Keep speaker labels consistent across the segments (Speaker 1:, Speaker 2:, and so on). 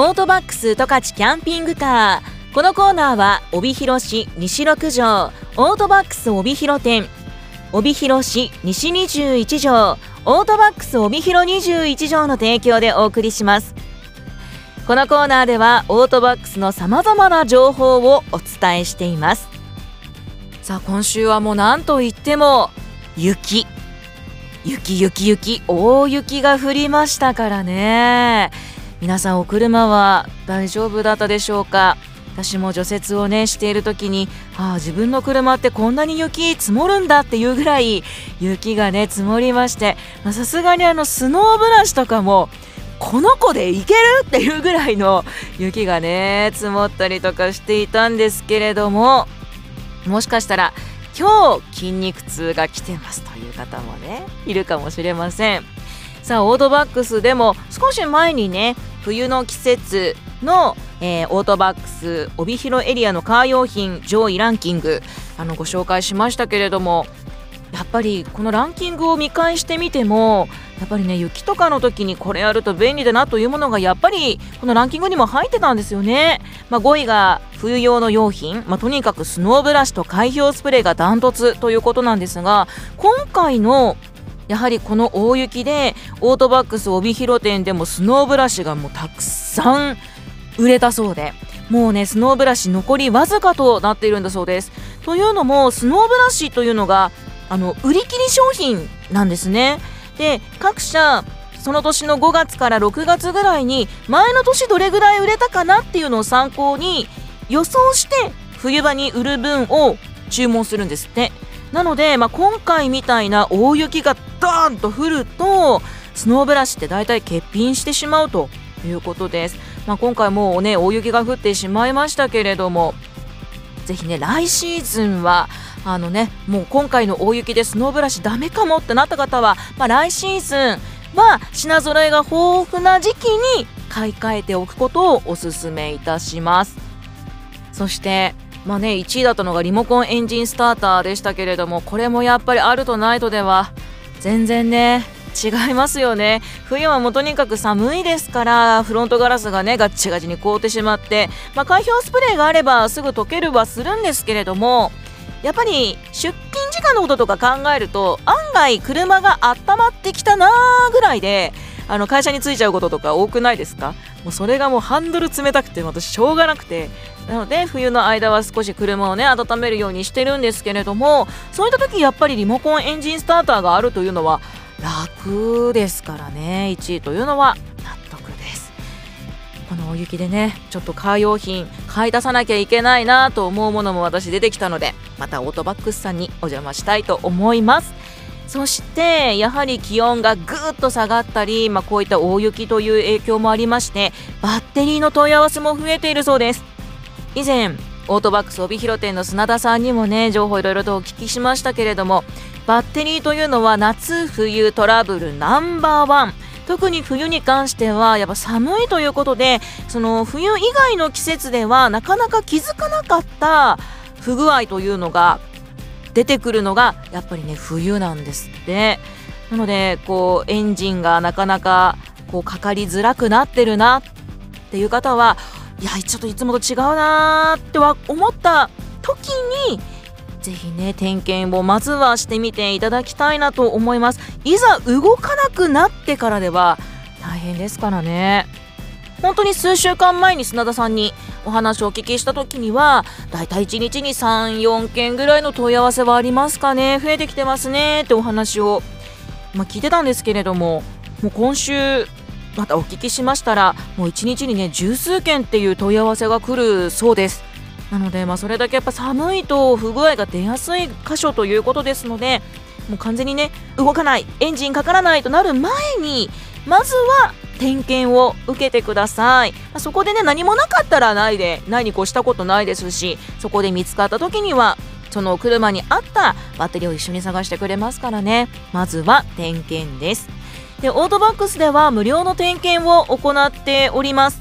Speaker 1: オートバックス十勝キャンピングカー。このコーナーは帯広市西六条オートバックス帯広店。帯広市西21条。オートバックス帯広21条の提供でお送りします。このコーナーではオートバックスのさまざまな情報をお伝えしています。さあ今週はもう何といっても雪。雪雪雪。大雪が降りましたからね。皆さんお車は大丈夫だったでしょうか？私も除雪をねしている時にああ自分の車ってこんなに雪積もるんだっていうぐらい雪がね積もりましてさすがにあのスノーブラシとかもこの子でいけるっていうぐらいの雪がね積もったりとかしていたんですけれどももしかしたら今日筋肉痛が来てますという方もねいるかもしれません。さあオートバックスでも少し前にね冬の季節の、えー、オートバックス帯広エリアのカー用品上位ランキングあのご紹介しましたけれどもやっぱりこのランキングを見返してみてもやっぱりね雪とかの時にこれあると便利だなというものがやっぱりこのランキングにも入ってたんですよね、まあ、5位が冬用の用品、まあ、とにかくスノーブラシと海氷スプレーがダントツということなんですが今回のやはりこの大雪でオートバックス帯広店でもスノーブラシがもうたくさん売れたそうで。もうねスノーブラシ残りわずかとなっているんだそうです。というのもスノーブラシというのがあの売り切り商品なんですね。で各社その年の5月から6月ぐらいに前の年どれぐらい売れたかなっていうのを参考に予想して冬場に売る分を注文するんですって。なので、まあ、今回みたいな大雪がドーンと降るとスノーブラシって大体欠品してしまうということです、まあ、今回もうね大雪が降ってしまいましたけれどもぜひね来シーズンはあのねもう今回の大雪でスノーブラシダメかもってなった方は、まあ、来シーズンは品揃えが豊富な時期に買い替えておくことをお勧めいたします。そしてまあね1位だったのがリモコンエンジンスターターでしたけれどもこれもやっぱりあるとないとでは全然ね違いますよね。冬はもうとにかく寒いですからフロントガラスがねガッチガチに凍ってしまって、まあ、海氷スプレーがあればすぐ溶けるはするんですけれどもやっぱり出勤時間のこととか考えると案外車が温まってきたなーぐらいであの会社に着いちゃうこととか多くないですか？もうそれがもうハンドル冷たくて私しょうがなくて。なので冬の間は少し車をね温めるようにしてるんですけれどもそういった時やっぱりリモコンエンジンスターターがあるというのは楽ですからね1位というのは納得です。この大雪でねちょっとカー用品買い出さなきゃいけないなと思うものも私出てきたのでまたオートバックスさんにお邪魔したいと思います。そしてやはり気温がぐっと下がったり、まあ、こういった大雪という影響もありましてバッテリーの問い合わせも増えているそうです。以前オートバックス帯広店の砂田さんにもね情報いろいろとお聞きしましたけれどもバッテリーというのは夏冬トラブルナンバーワン。特に冬に関してはやっぱ寒いということでその冬以外の季節ではなかなか気づかなかった不具合というのが出てくるのがやっぱりね冬なんですって。なのでこうエンジンがなかなかこうかかりづらくなってるなっていう方はいやちょっといつもと違うなーっては思った時にぜひね点検をまずはしてみていただきたいなと思います。いざ動かなくなってからでは大変ですからね。本当に数週間前に砂田さんにお話をお聞きした時にはだいたい1日に34件ぐらいの問い合わせはありますかね？増えてきてますね？ってお話を、まあ、聞いてたんですけれどももう今週またお聞きしましたらもう1日にね十数件っていう問い合わせが来るそうです。なので、まあ、それだけやっぱ寒いと不具合が出やすい箇所ということですのでもう完全にね動かないエンジンかからないとなる前にまずは点検を受けてください、ま、そこでね何もなかったらないで何に越したことないですしそこで見つかった時にはその車に合ったバッテリーを一緒に探してくれますからね。まずは点検です。でオートバックスでは無料の点検を行っております。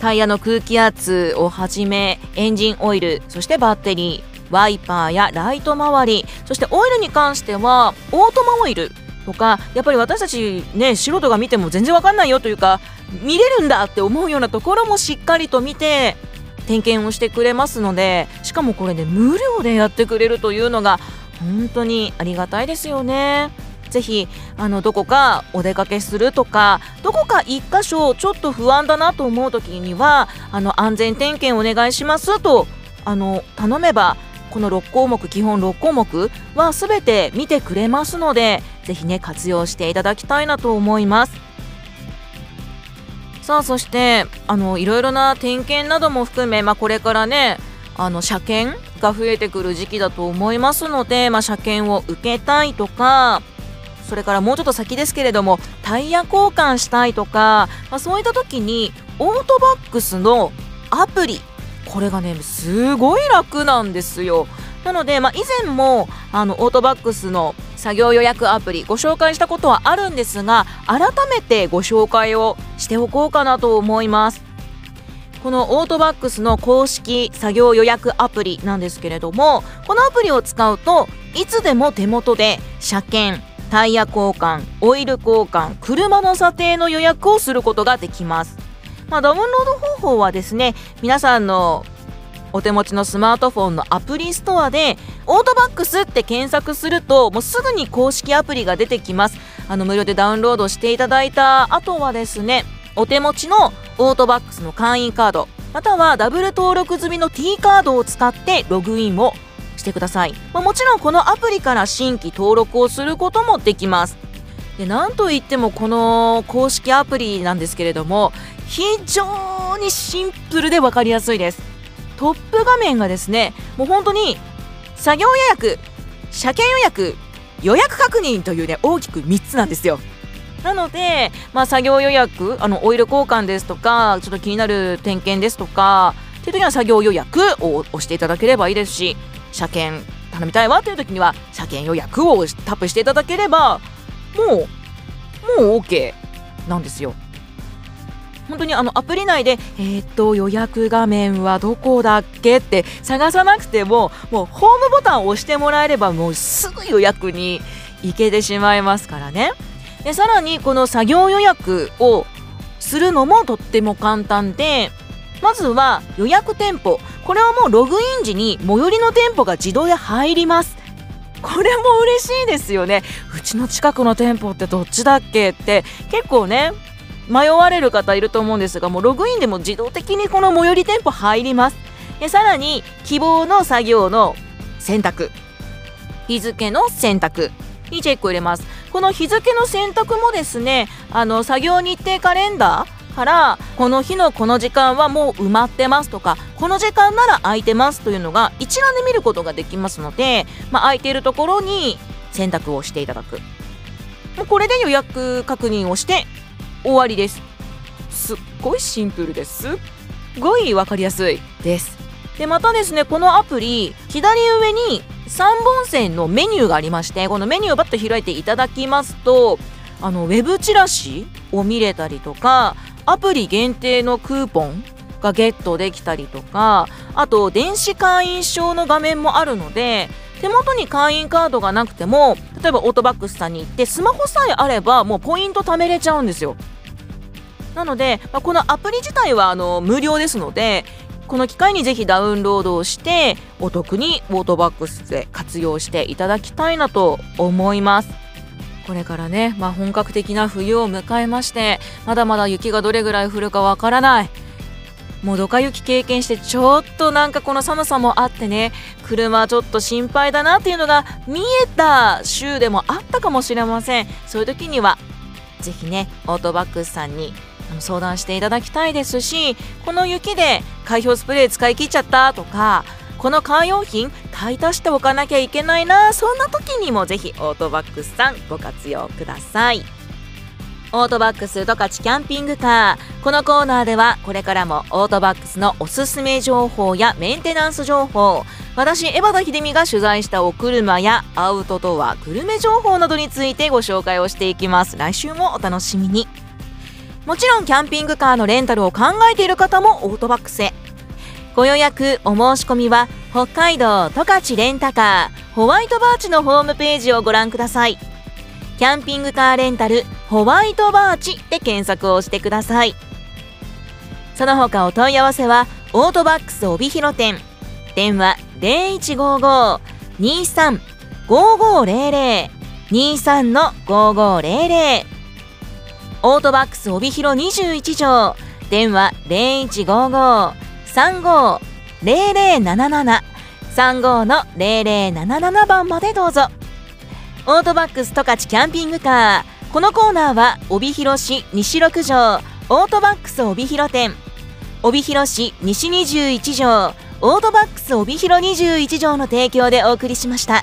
Speaker 1: タイヤの空気圧をはじめエンジンオイルそしてバッテリーワイパーやライト周りそしてオイルに関してはオートマオイルとかやっぱり私たちね素人が見ても全然わかんないよというか見れるんだって思うようなところもしっかりと見て点検をしてくれますのでしかもこれ、ね、無料でやってくれるというのが本当にありがたいですよね。ぜひあのどこかお出かけするとかどこか1箇所ちょっと不安だなと思う時にはあの安全点検お願いしますとあの頼めばこの6項目基本6項目は全て見てくれますのでぜひね活用していただきたいなと思います。さあそしてあのいろいろな点検なども含め、まあ、これからねあの車検が増えてくる時期だと思いますので、まあ、車検を受けたいとかそれからもうちょっと先ですけれどもタイヤ交換したいとか、まあ、そういった時にオートバックスのアプリこれがねすごい楽なんですよ。なので、まあ、以前もあのオートバックスの作業予約アプリご紹介したことはあるんですが改めてご紹介をしておこうかなと思います。このオートバックスの公式作業予約アプリなんですけれどもこのアプリを使うといつでも手元で車検タイヤ交換オイル交換車の査定の予約をすることができます、まあ、ダウンロード方法はですね皆さんのお手持ちのスマートフォンのアプリストアでオートバックスって検索するともうすぐに公式アプリが出てきます。あの無料でダウンロードしていただいた後はですねお手持ちのオートバックスの会員カードまたはダブル登録済みの T カードを使ってログインをしてください、まあ、もちろんこのアプリから新規登録をすることもできます。でなんといってもこの公式アプリなんですけれども非常にシンプルで分かりやすいですトップ画面がですねもう本当に作業予約車検予約予約確認というね大きく3つなんですよなので、まあ、作業予約あのオイル交換ですとかちょっと気になる点検ですとかっていう時には作業予約を押していただければいいですし車検頼みたいわという時には車検予約をタップしていただければもうもう OK なんですよ。本当にあのアプリ内で、えー、っと予約画面はどこだっけって探さなくてももうホームボタンを押してもらえればもうすぐ予約に行けてしまいますからね。でさらにこの作業予約をするのもとっても簡単でまずは予約店舗。これはもうログイン時に最寄りの店舗が自動で入ります。これも嬉しいですよね。うちの近くの店舗ってどっちだっけって。結構ね迷われる方いると思うんですがもうログインでも自動的にこの最寄り店舗入ります。でさらに希望の作業の選択。日付の選択。にチェックを入れます。この日付の選択もですねあの作業日程カレンダーからこの日のこの時間はもう埋まってますとかこの時間なら空いてますというのが一覧で見ることができますので、まあ、空いているところに選択をしていただく。もうこれで予約確認をして終わりです。すっごいシンプルです。すごい分かりやすいです。でまたですねこのアプリ左上に3本線のメニューがありましてこのメニューをバッと開いていただきますとあのウェブチラシを見れたりとかアプリ限定のクーポンがゲットできたりとかあと電子会員証の画面もあるので手元に会員カードがなくても例えばオートバックスさんに行ってスマホさえあればもうポイント貯めれちゃうんですよ。なので、まあ、このアプリ自体はあの無料ですのでこの機会にぜひダウンロードをしてお得にオートバックスで活用していただきたいなと思います。これからね、まあ、本格的な冬を迎えましてまだまだ雪がどれぐらい降るかわからない。もうドカ雪経験してちょっとなんかこの寒さもあってね車ちょっと心配だなっていうのが見えた週でもあったかもしれません。そういう時には是非ねオートバックスさんに相談していただきたいですしこの雪で開氷スプレー使い切っちゃったとかこのカー用品買い足しておかなきゃいけないなそんな時にもぜひオートバックスさんご活用ください。オートバックス十勝キャンピングカー。このコーナーではこれからもオートバックスのおすすめ情報やメンテナンス情報。私江端秀美が取材したお車やアウトドアグルメ情報などについてご紹介をしていきます。来週もお楽しみに。もちろんキャンピングカーのレンタルを考えている方もオートバックスへ。ご予約お申し込みは北海道十勝レンタカーホワイトバーチのホームページをご覧ください。キャンピングカーレンタルホワイトバーチで検索をしてください。その他お問い合わせはオートバックス帯広店。電話0155-23-5500 23の5500オートバックス帯広21条。電話0155-35-0077 35の0077番までどうぞ。オートバックス十勝キャンピングカー。このコーナーは帯広市西6条オートバックス帯広店帯広市西21条オートバックス帯広21条の提供でお送りしました。